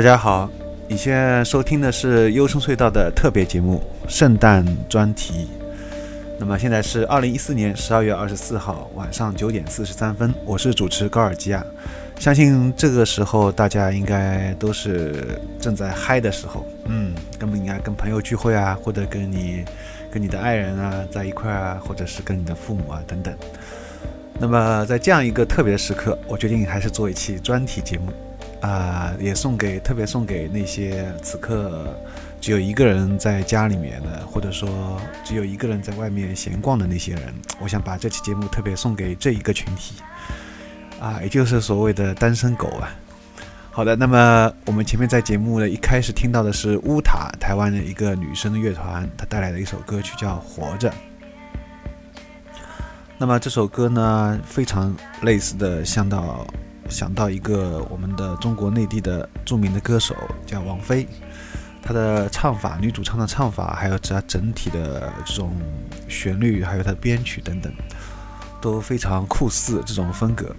大家好，你现在收听的是优声隧道的特别节目——圣诞专题。那么现在是二零一四年十二月二十四号晚上九点四十三分，我是主持高尔基亚。相信这个时候大家应该都是正在嗨的时候，嗯，根本应该跟朋友聚会啊，或者跟你跟你的爱人啊在一块啊，或者是跟你的父母啊等等。那么在这样一个特别时刻，我决定还是做一期专题节目。啊，也送给特别送给那些此刻只有一个人在家里面的，或者说只有一个人在外面闲逛的那些人。我想把这期节目特别送给这一个群体，啊，也就是所谓的单身狗啊。好的，那么我们前面在节目的一开始听到的是乌塔，台湾的一个女生的乐团，她带来的一首歌曲叫《活着》。那么这首歌呢，非常类似的，像到。想到一个我们的中国内地的著名的歌手叫王菲，她的唱法，女主唱的唱法，还有她整体的这种旋律，还有她的编曲等等，都非常酷似这种风格。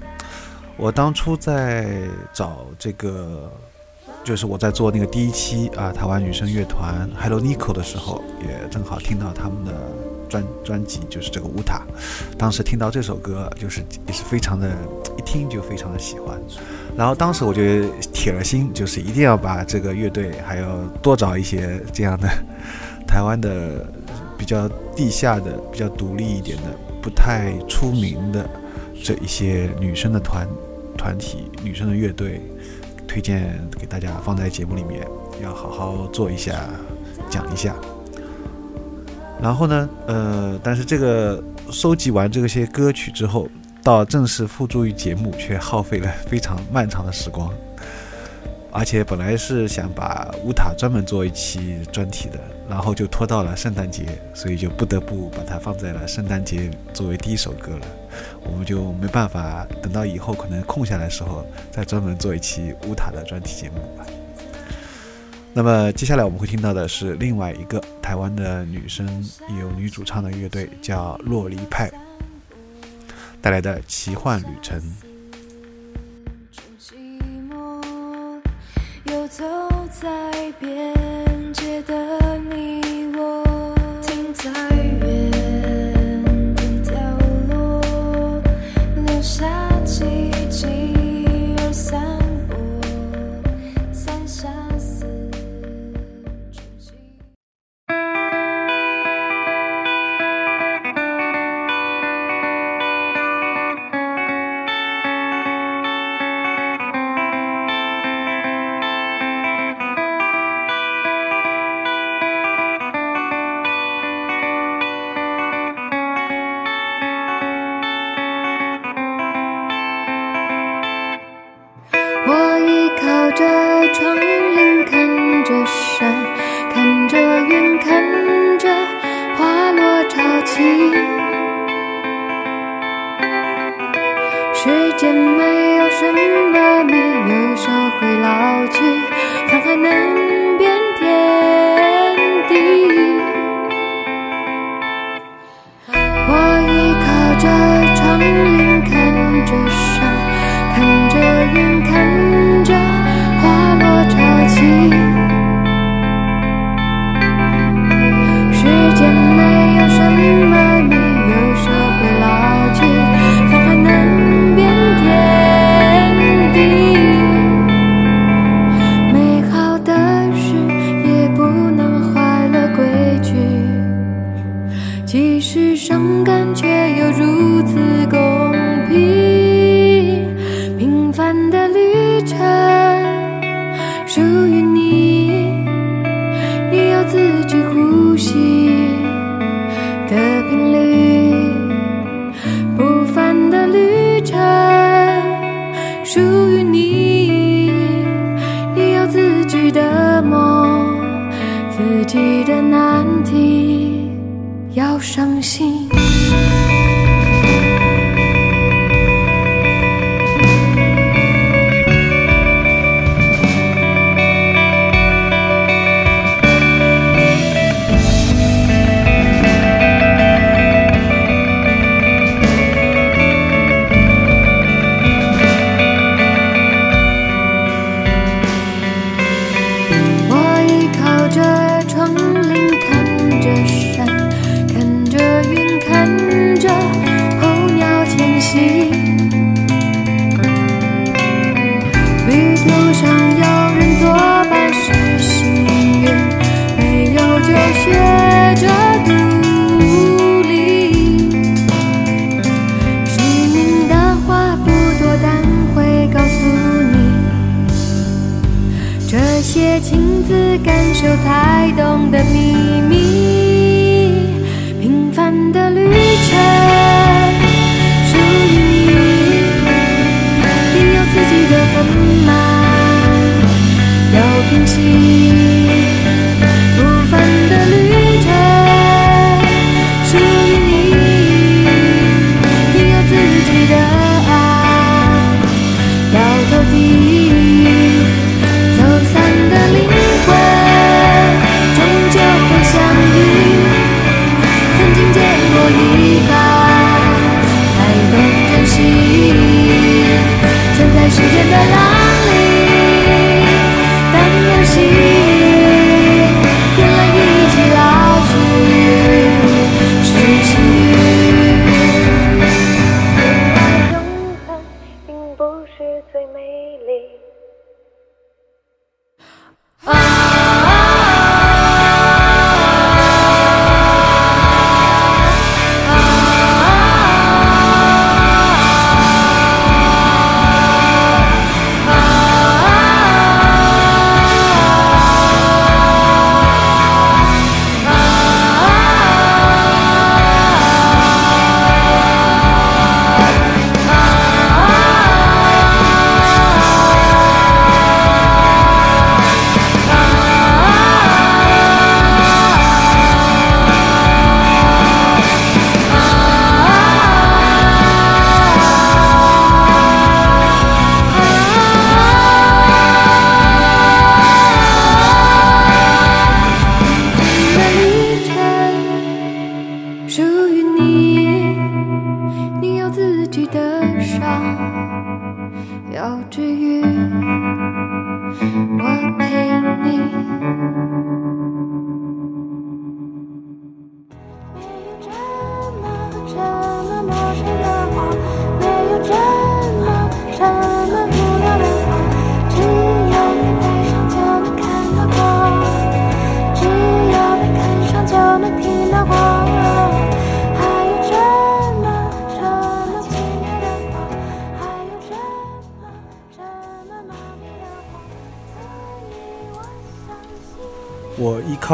我当初在找这个，就是我在做那个第一期啊台湾女生乐团 Hello Nico 的时候，也正好听到他们的。专专辑就是这个乌塔，当时听到这首歌，就是也是非常的，一听就非常的喜欢。然后当时我就铁了心，就是一定要把这个乐队，还要多找一些这样的台湾的比较地下的、比较独立一点的、不太出名的这一些女生的团团体、女生的乐队，推荐给大家放在节目里面，要好好做一下，讲一下。然后呢，呃，但是这个收集完这些歌曲之后，到正式付诸于节目，却耗费了非常漫长的时光。而且本来是想把乌塔专门做一期专题的，然后就拖到了圣诞节，所以就不得不把它放在了圣诞节作为第一首歌了。我们就没办法等到以后可能空下来的时候，再专门做一期乌塔的专题节目吧。那么接下来我们会听到的是另外一个台湾的女生有女主唱的乐队，叫洛离派带来的《奇幻旅程》。走在边界的你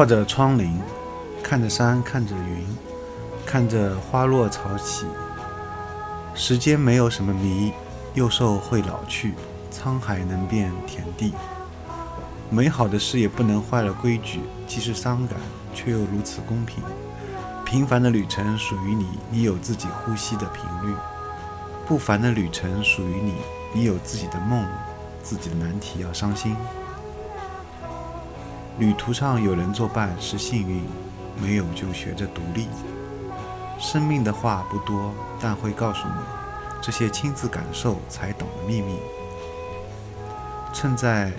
着窗棂，看着山，看着云，看着花落潮起。时间没有什么谜，幼兽会老去，沧海能变田地。美好的事也不能坏了规矩，既是伤感，却又如此公平。平凡的旅程属于你，你有自己呼吸的频率；不凡的旅程属于你，你有自己的梦，自己的难题要伤心。旅途上有人作伴是幸运，没有就学着独立。生命的话不多，但会告诉你这些亲自感受才懂的秘密。趁在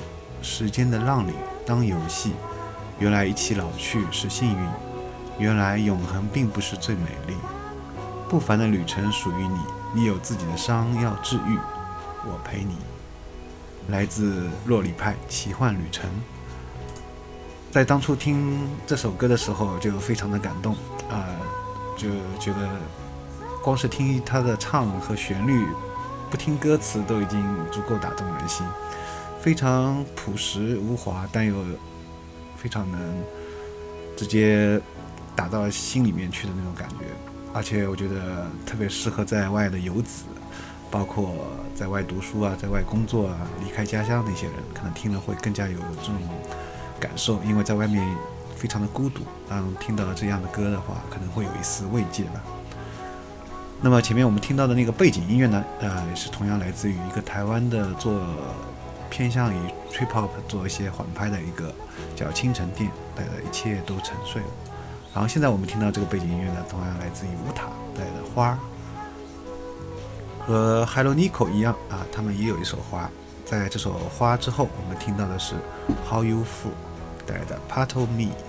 时间的浪里当游戏，原来一起老去是幸运，原来永恒并不是最美丽。不凡的旅程属于你，你有自己的伤要治愈，我陪你。来自洛里派奇幻旅程。在当初听这首歌的时候，就非常的感动啊、就觉得光是听他的唱和旋律，不听歌词都已经足够打动人心，非常朴实无华，但又非常能直接打到心里面去的那种感觉，而且我觉得特别适合在外的游子，包括在外读书啊，在外工作啊，离开家乡那些人，可能听了会更加有这种感受，因为在外面非常的孤独，当听到这样的歌的话，可能会有一丝慰藉吧。那么前面我们听到的那个背景音乐呢，呃，也是同样来自于一个台湾的做偏向于 trip hop 做一些缓拍的一个叫清晨店带的一切都沉睡了。然后现在我们听到这个背景音乐呢，同样来自于乌塔带的花儿，和 Hello Nico 一样啊，他们也有一首花。在这首花之后，我们听到的是 How You Feel 带的 Part of Me。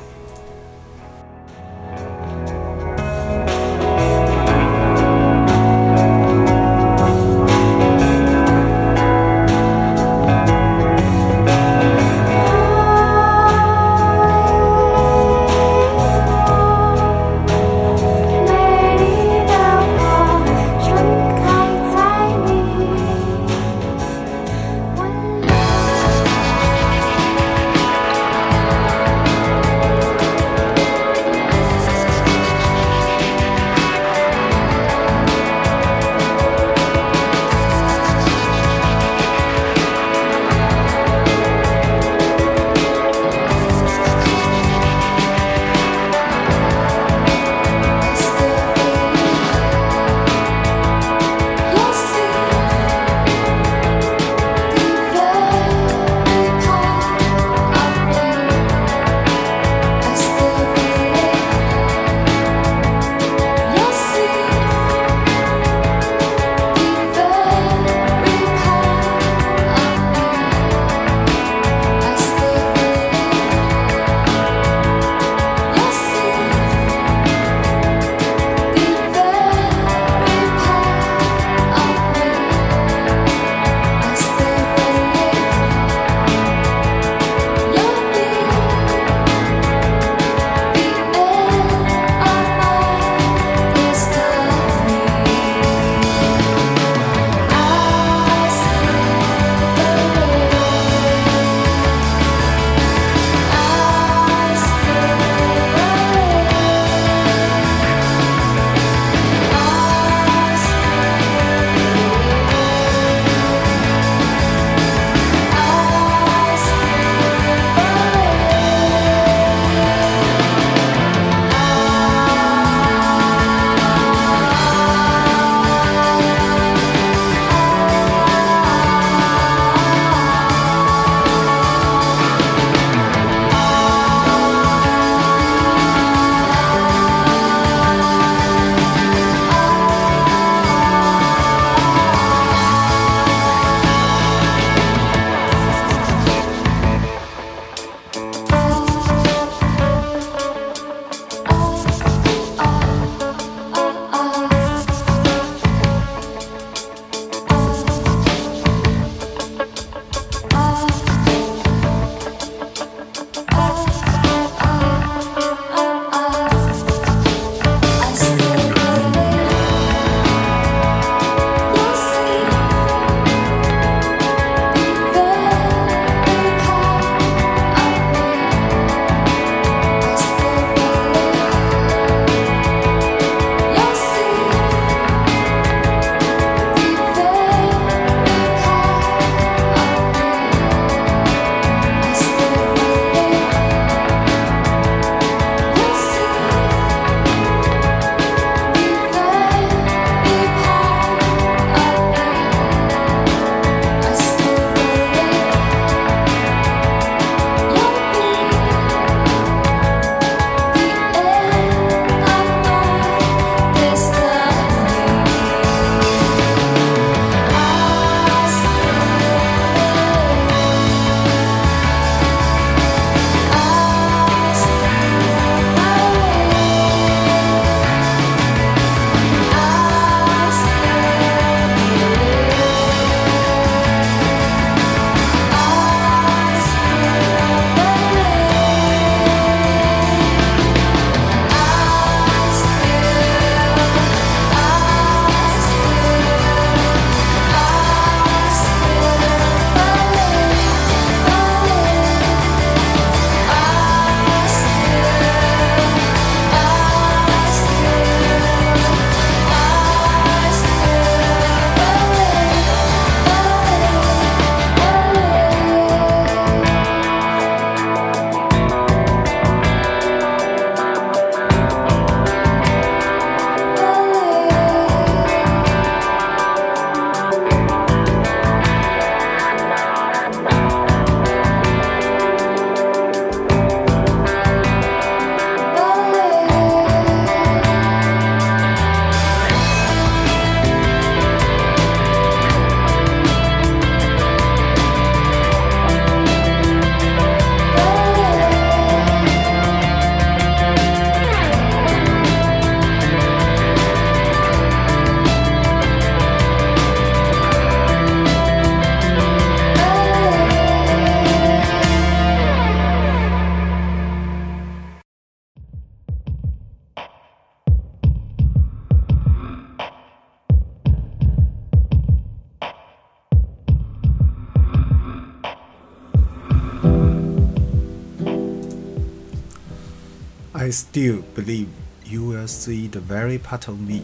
Still believe you will see the very part of me。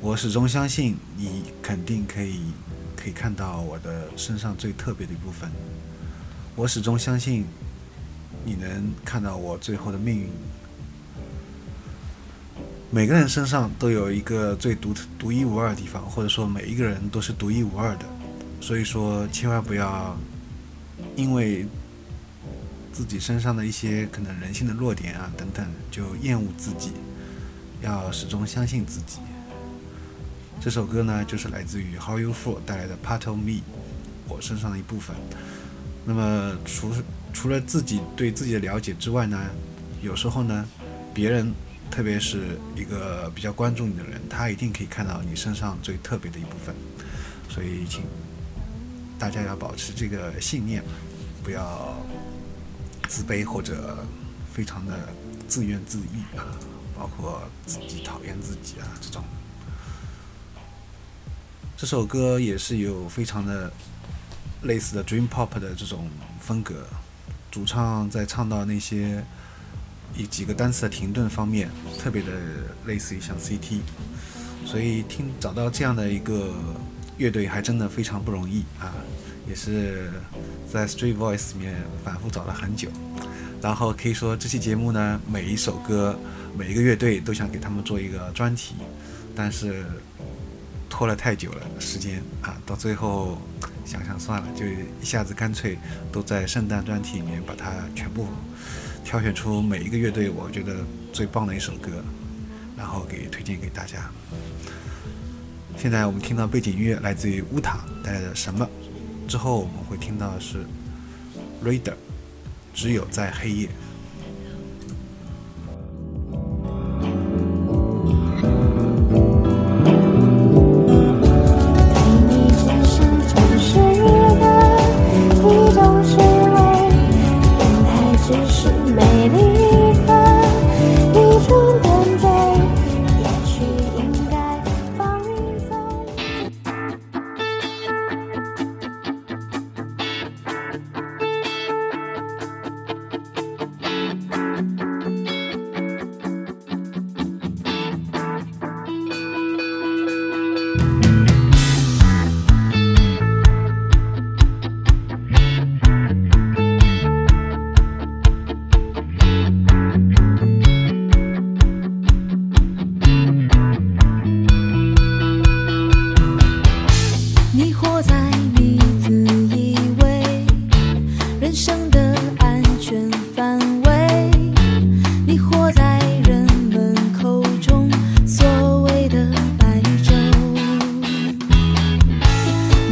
我始终相信你肯定可以可以看到我的身上最特别的一部分。我始终相信你能看到我最后的命运。每个人身上都有一个最独特独一无二的地方，或者说每一个人都是独一无二的。所以说，千万不要因为自己身上的一些可能人性的弱点啊等等，就厌恶自己。要始终相信自己。这首歌呢，就是来自于 How You Feel 带来的 Part of Me，我身上的一部分。那么，除除了自己对自己的了解之外呢，有时候呢，别人，特别是一个比较关注你的人，他一定可以看到你身上最特别的一部分。所以，请大家要保持这个信念，不要自卑或者非常的自怨自艾啊，包括自己讨厌自己啊这种。这首歌也是有非常的类似的 dream pop 的这种风格，主唱在唱到那些一几个单词的停顿方面，特别的类似于像 CT，所以听找到这样的一个乐队还真的非常不容易啊，也是在 Street Voice 里面反复找了很久，然后可以说这期节目呢，每一首歌每一个乐队都想给他们做一个专题，但是。拖了太久了，时间啊，到最后想想算了，就一下子干脆都在圣诞专题里面把它全部挑选出每一个乐队我觉得最棒的一首歌，然后给推荐给大家。现在我们听到背景音乐来自于乌塔带来的什么？之后我们会听到的是 Reader，只有在黑夜。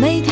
每天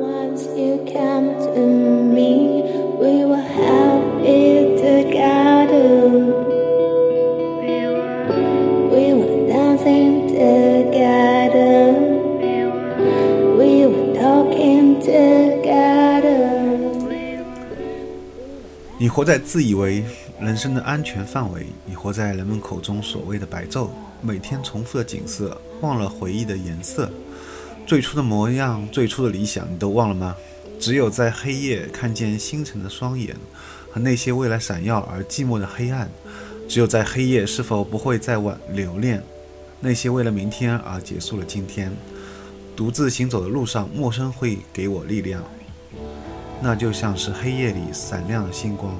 onceyoucantomewewillhavebe together. We were dancing together. We were talking together. 你活在自以为人生的安全范围，你活在人们口中所谓的白昼，每天重复的景色，忘了回忆的颜色。最初的模样，最初的理想，你都忘了吗？只有在黑夜看见星辰的双眼，和那些未来闪耀而寂寞的黑暗。只有在黑夜，是否不会再挽留恋那些为了明天而结束了今天？独自行走的路上，陌生会给我力量。那就像是黑夜里闪亮的星光。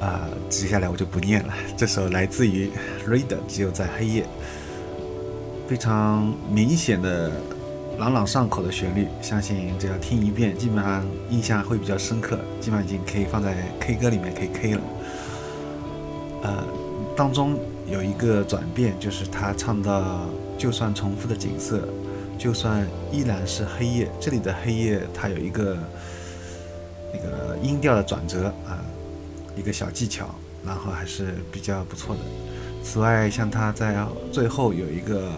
啊，接下来我就不念了。这首来自于 Reader，只有在黑夜，非常明显的朗朗上口的旋律，相信只要听一遍，基本上印象会比较深刻，基本上已经可以放在 K 歌里面可以 K 了。呃，当中有一个转变，就是他唱到“就算重复的景色”。就算依然是黑夜，这里的黑夜它有一个那个音调的转折啊，一个小技巧，然后还是比较不错的。此外，像他在最后有一个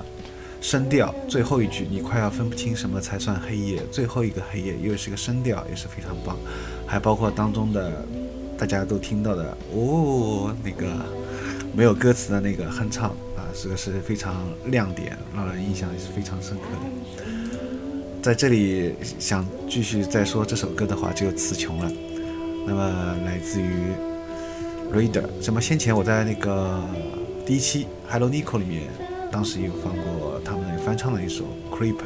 声调，最后一句你快要分不清什么才算黑夜，最后一个黑夜又是个声调，也是非常棒。还包括当中的大家都听到的哦，那个没有歌词的那个哼唱啊。这个是非常亮点，让人印象也是非常深刻的。在这里想继续再说这首歌的话，就词穷了。那么来自于 Reader，什么先前我在那个第一期 Hello Nico 里面，当时有放过他们翻唱的一首 Creep，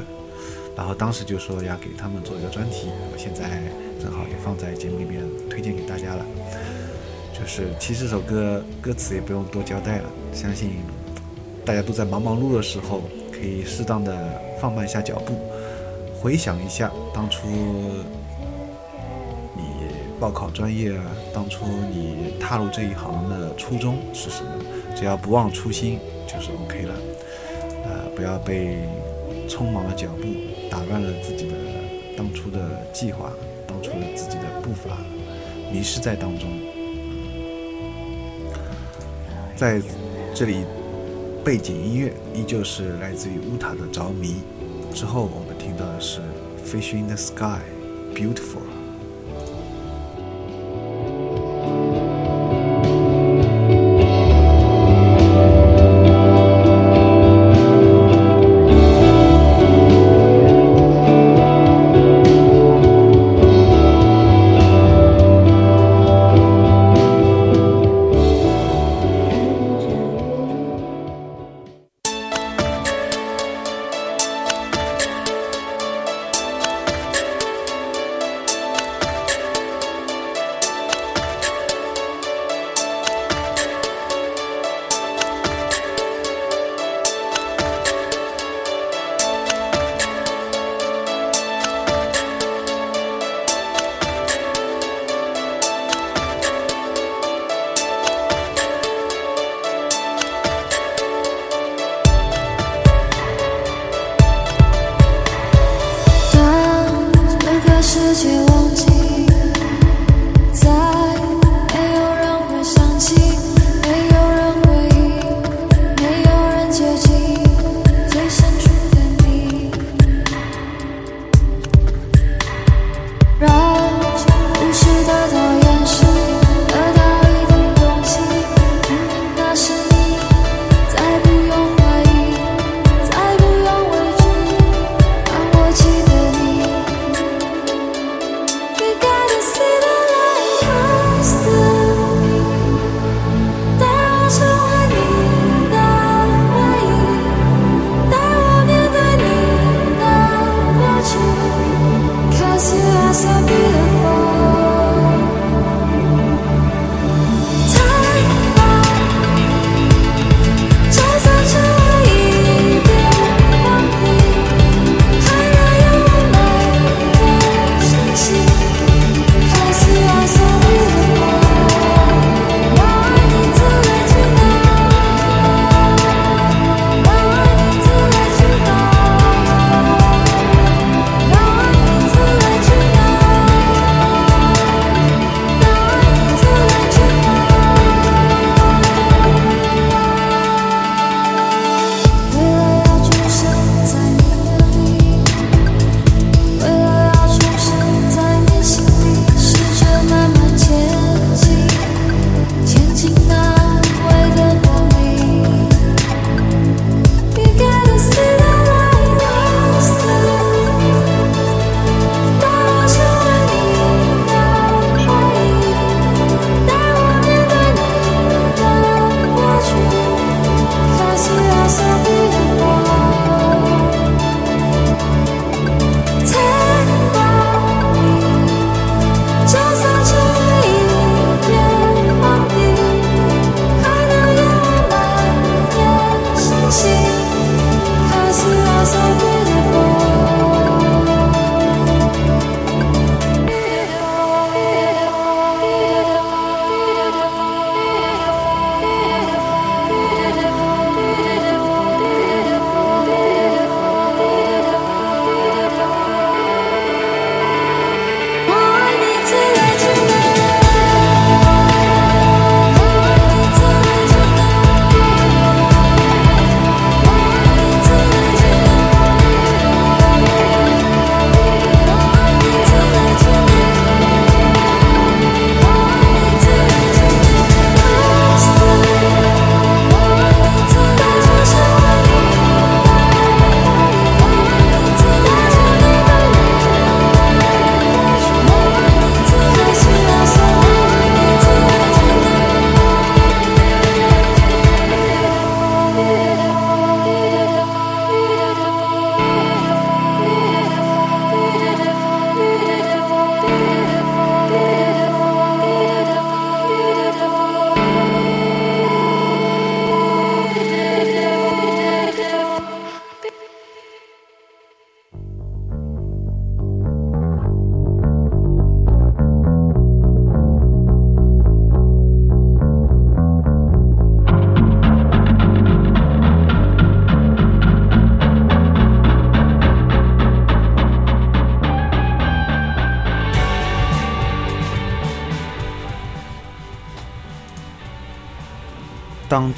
然后当时就说要给他们做一个专题，我现在正好也放在节目里面推荐给大家了。就是其实这首歌歌词也不用多交代了，相信。大家都在忙忙碌碌的时候，可以适当的放慢一下脚步，回想一下当初你报考专业，当初你踏入这一行的初衷是什么？只要不忘初心，就是 OK 了。不要被匆忙的脚步打乱了自己的当初的计划，当初的自己的步伐，迷失在当中。在这里。背景音乐依旧是来自于乌塔的《着迷》，之后我们听到的是《Fish in the Sky》，Beautiful。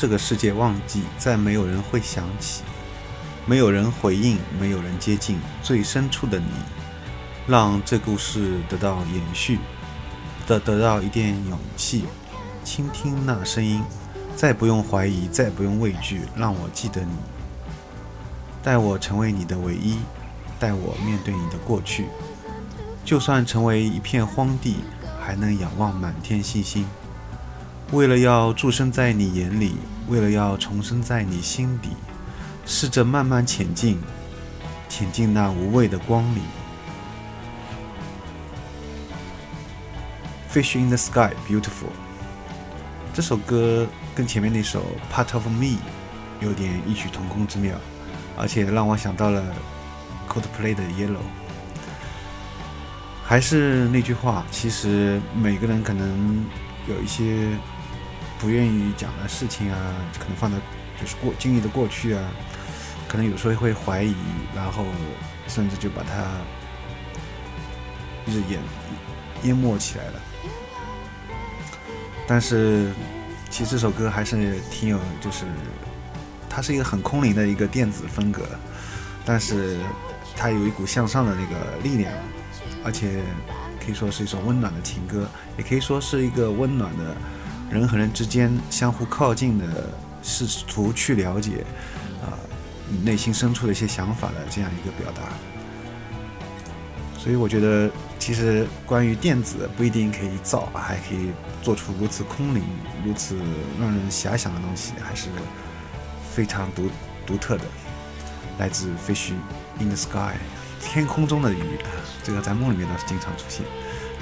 这个世界忘记，再没有人会想起，没有人回应，没有人接近最深处的你，让这故事得到延续，得得到一点勇气，倾听那声音，再不用怀疑，再不用畏惧，让我记得你，待我成为你的唯一，待我面对你的过去，就算成为一片荒地，还能仰望满天星星。为了要驻身在你眼里，为了要重生在你心底，试着慢慢前进，潜进那无畏的光里。Fish in the Sky, Beautiful。这首歌跟前面那首 Part of Me 有点异曲同工之妙，而且让我想到了 Coldplay 的 Yellow。还是那句话，其实每个人可能有一些。不愿意讲的事情啊，可能放在就是过经历的过去啊，可能有时候会怀疑，然后甚至就把它日淹淹没起来了。但是其实这首歌还是挺有，就是它是一个很空灵的一个电子风格，但是它有一股向上的那个力量，而且可以说是一首温暖的情歌，也可以说是一个温暖的。人和人之间相互靠近的，试图去了解，啊，你内心深处的一些想法的这样一个表达。所以我觉得，其实关于电子不一定可以造，还可以做出如此空灵、如此让人遐想的东西，还是非常独独特的。来自 Fish in the Sky，天空中的鱼，这个在梦里面倒是经常出现。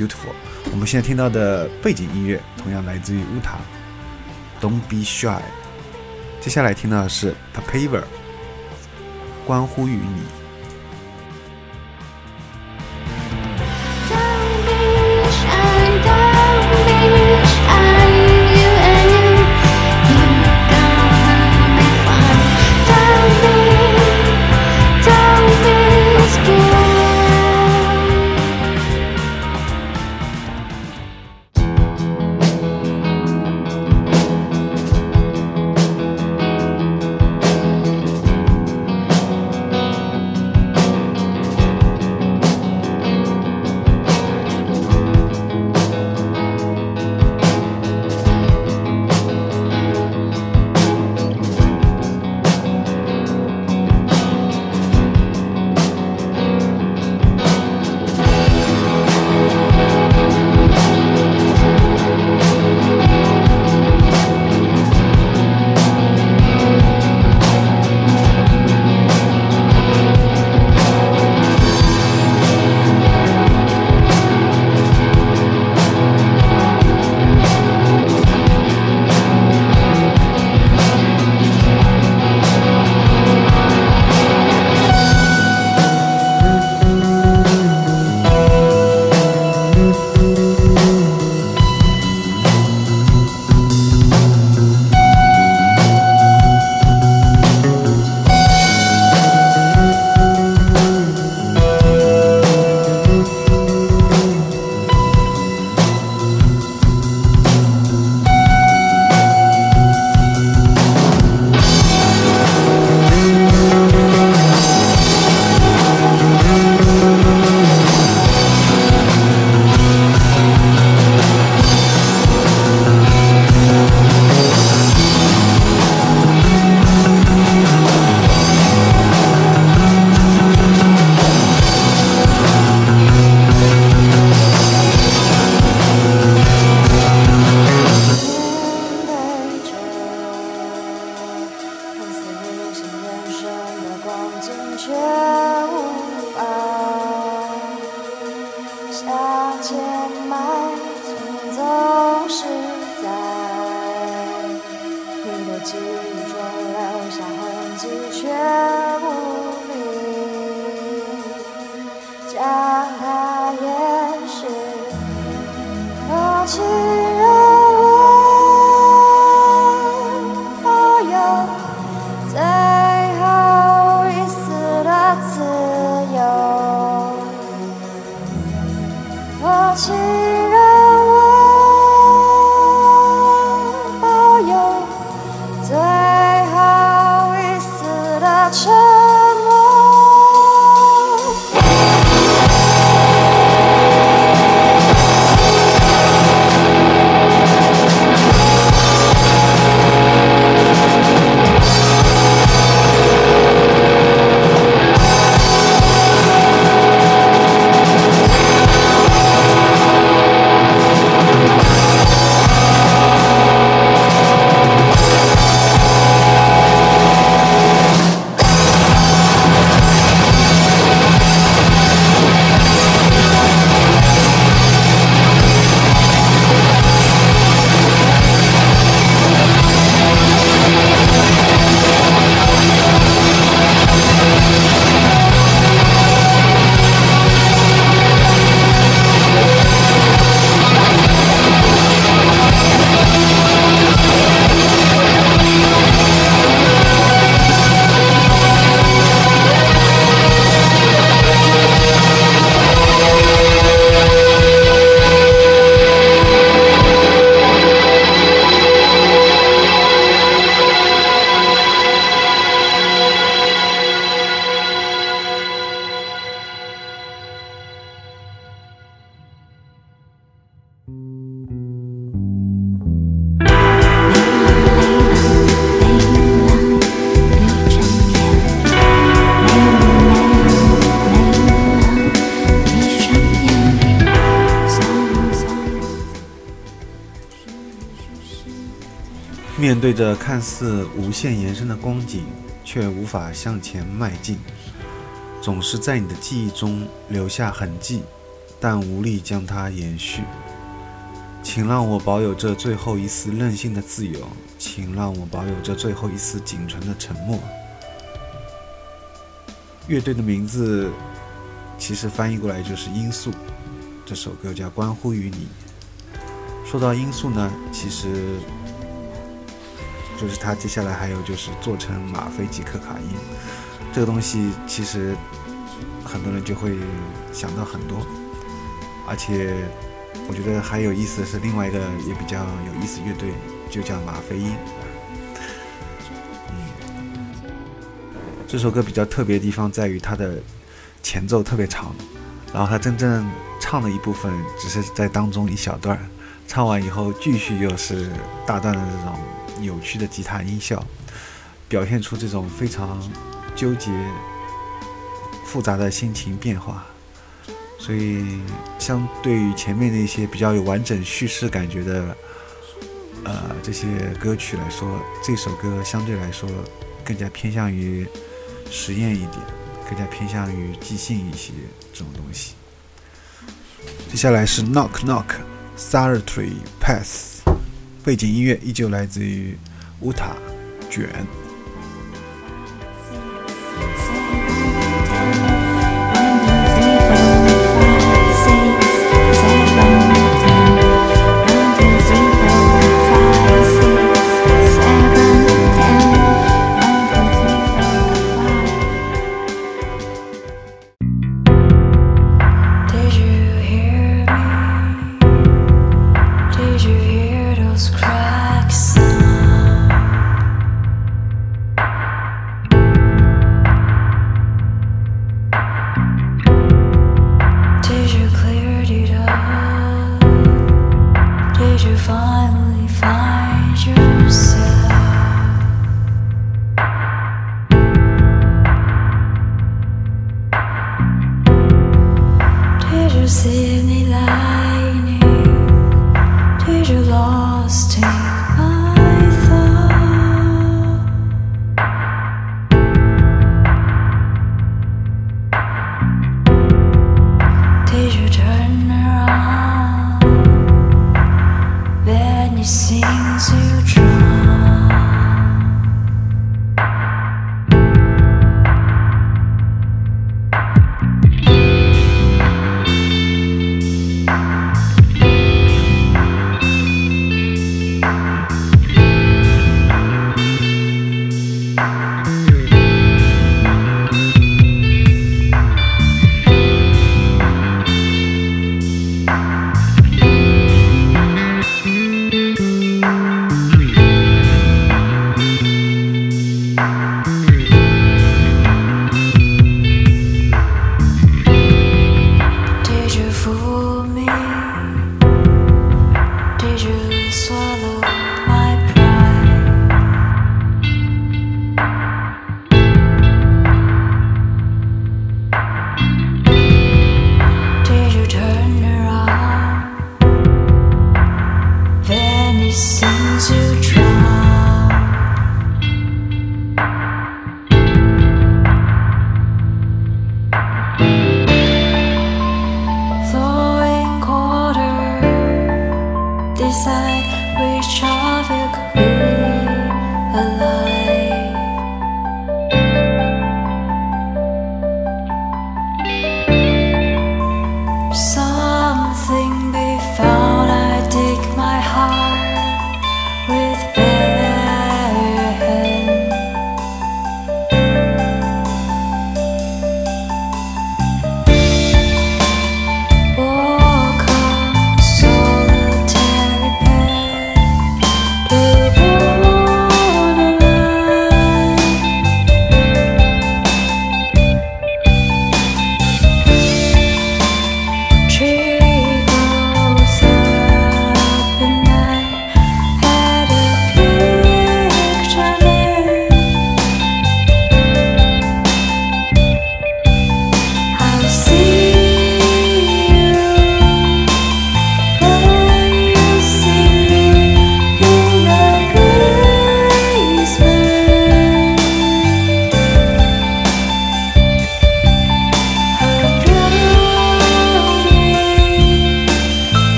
Beautiful，我们现在听到的背景音乐同样来自于乌塔，Don't be shy。接下来听到的是 Papaver，关乎于你。最面对着看似无限延伸的光景，却无法向前迈进，总是在你的记忆中留下痕迹，但无力将它延续。请让我保有这最后一丝任性的自由，请让我保有这最后一丝仅存的沉默。乐队的名字其实翻译过来就是“罂粟”，这首歌叫《关乎于你》。说到罂粟呢，其实就是它接下来还有就是做成吗啡及可卡因，这个东西其实很多人就会想到很多，而且我觉得还有意思是另外一个也比较有意思乐队，就叫吗啡因。这首歌比较特别的地方在于它的前奏特别长，然后它真正唱的一部分只是在当中一小段，唱完以后继续又是大段的这种。扭曲的吉他音效，表现出这种非常纠结、复杂的心情变化。所以，相对于前面那些比较有完整叙事感觉的，呃，这些歌曲来说，这首歌相对来说更加偏向于实验一点，更加偏向于即兴一些这种东西。接下来是 Knock Knock Solitary Pass。背景音乐依旧来自于乌塔卷。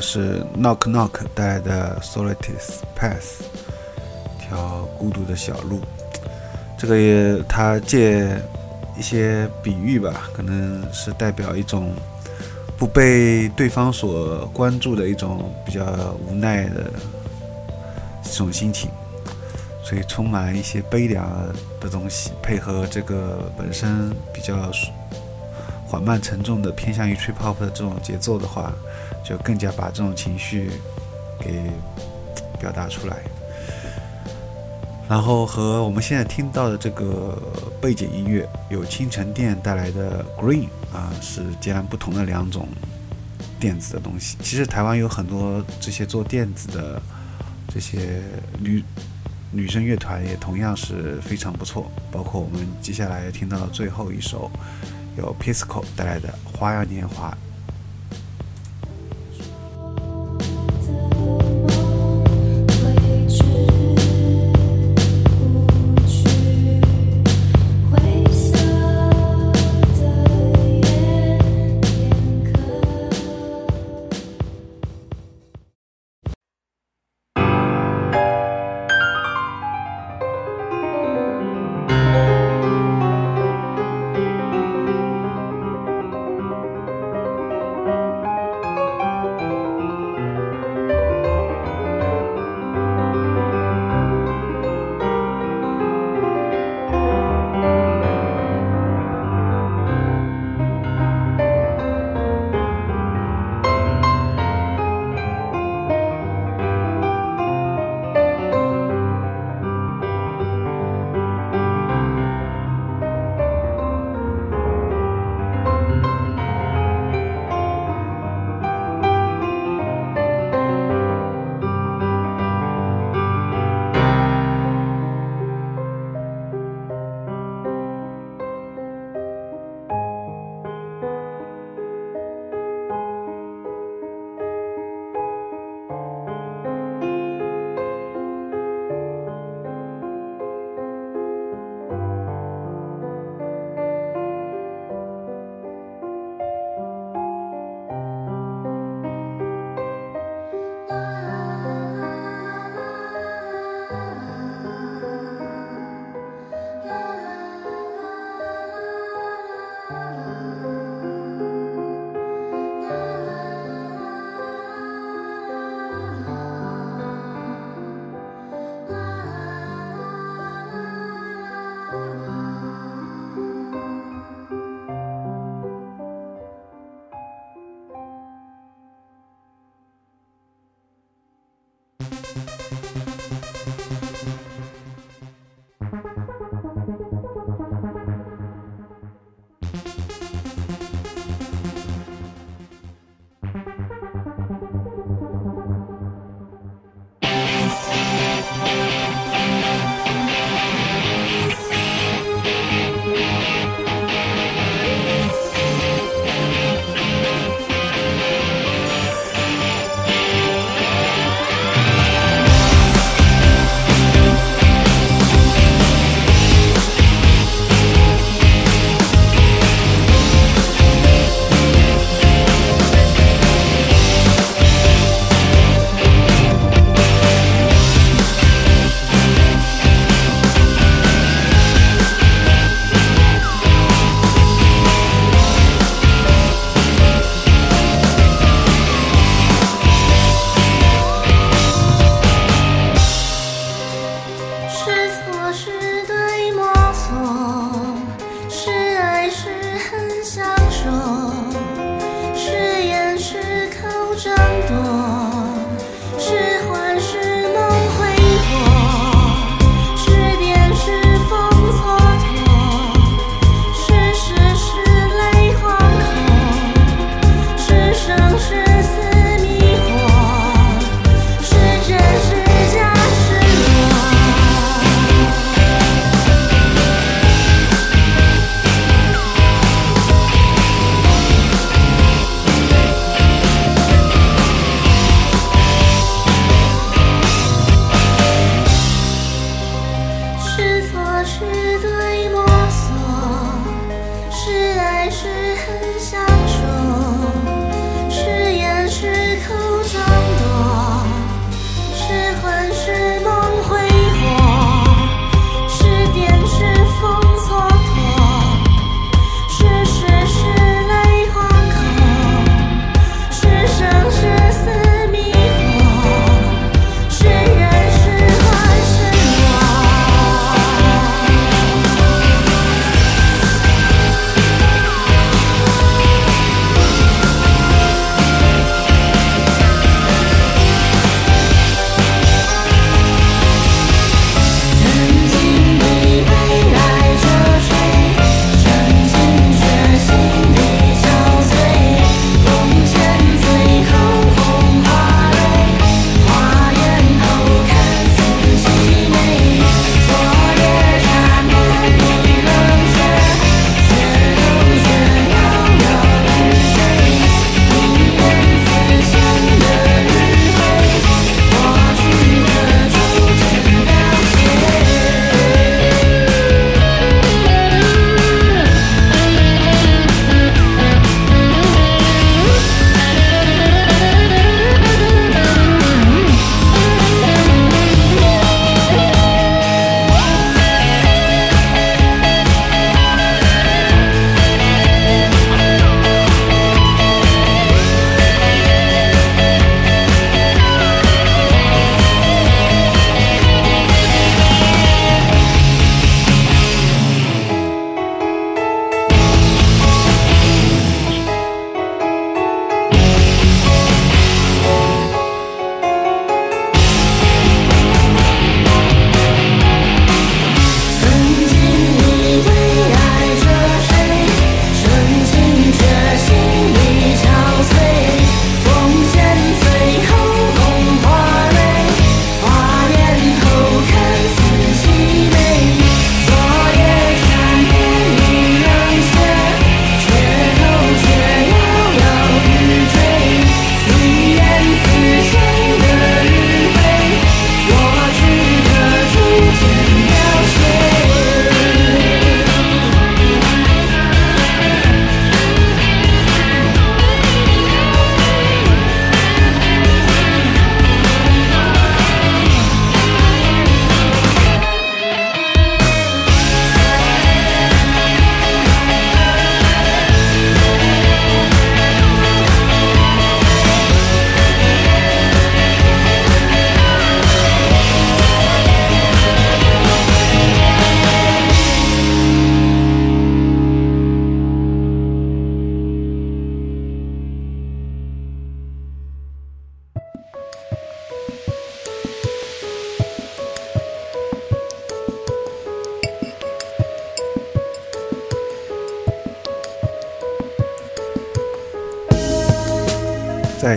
是 Knock Knock 带来的 Solitude Path，条孤独的小路。这个也他借一些比喻吧，可能是代表一种不被对方所关注的一种比较无奈的这种心情，所以充满一些悲凉的东西，配合这个本身比较缓慢沉重的偏向于 trip hop 的这种节奏的话，就更加把这种情绪给表达出来。然后和我们现在听到的这个背景音乐，有清晨店带来的 Green 啊，是截然不同的两种电子的东西。其实台湾有很多这些做电子的这些女女生乐团，也同样是非常不错。包括我们接下来听到的最后一首，有 Pisco 带来的《花样年华》。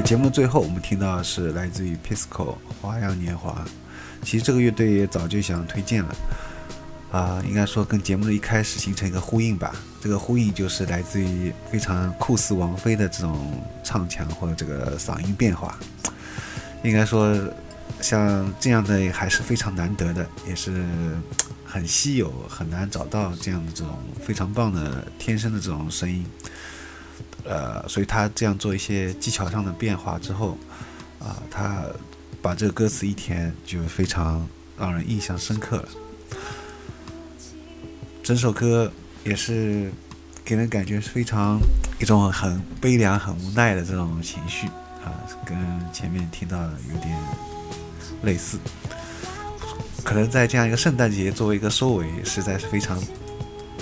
节目最后，我们听到的是来自于 Pisco 花样年华。其实这个乐队也早就想推荐了，啊，应该说跟节目的一开始形成一个呼应吧。这个呼应就是来自于非常酷似王菲的这种唱腔或者这个嗓音变化。应该说，像这样的还是非常难得的，也是很稀有，很难找到这样的这种非常棒的天生的这种声音。呃，所以他这样做一些技巧上的变化之后，啊，他把这个歌词一填，就非常让人印象深刻了。整首歌也是给人感觉是非常一种很悲凉、很无奈的这种情绪啊，跟前面听到的有点类似。可能在这样一个圣诞节作为一个收尾，实在是非常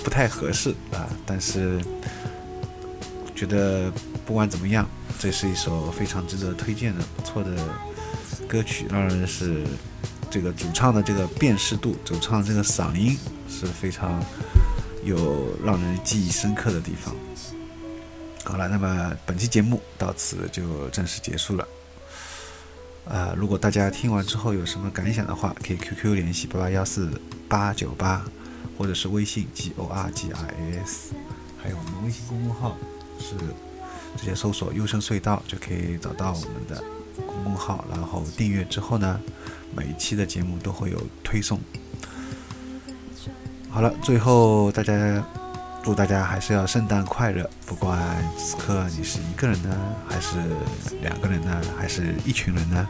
不太合适啊，但是。觉得不管怎么样，这是一首非常值得推荐的不错的歌曲，让人是这个主唱的这个辨识度，主唱这个嗓音是非常有让人记忆深刻的地方。好了，那么本期节目到此就正式结束了。呃，如果大家听完之后有什么感想的话，可以 QQ 联系八八幺四八九八，或者是微信 g o r g i s，还有我们微信公众号。是直接搜索“优声隧道”就可以找到我们的公众号，然后订阅之后呢，每一期的节目都会有推送。好了，最后大家祝大家还是要圣诞快乐，不管此刻你是一个人呢，还是两个人呢，还是一群人呢。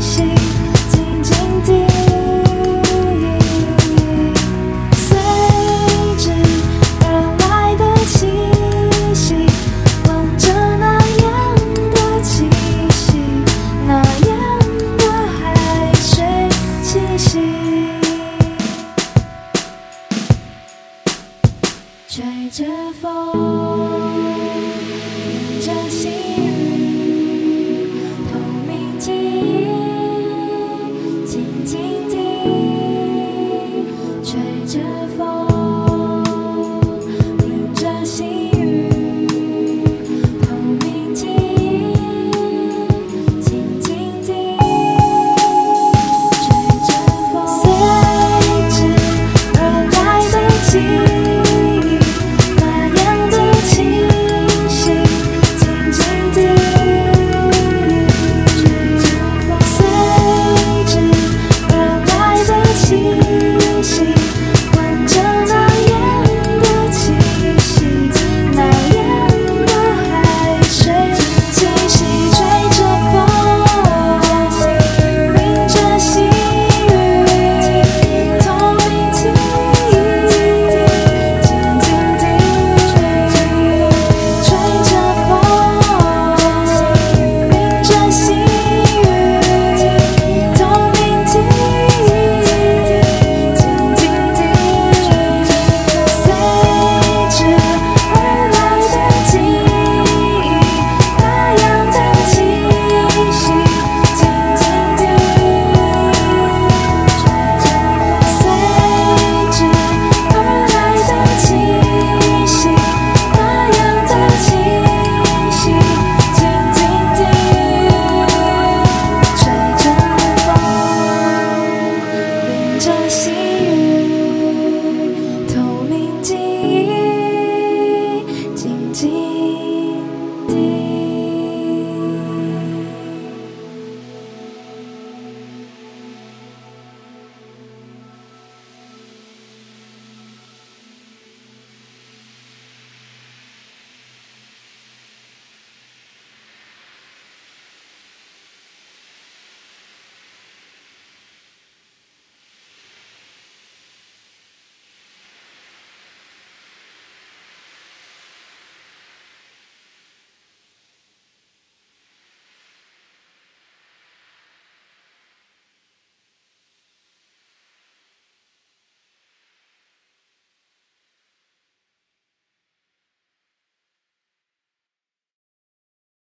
吹着风。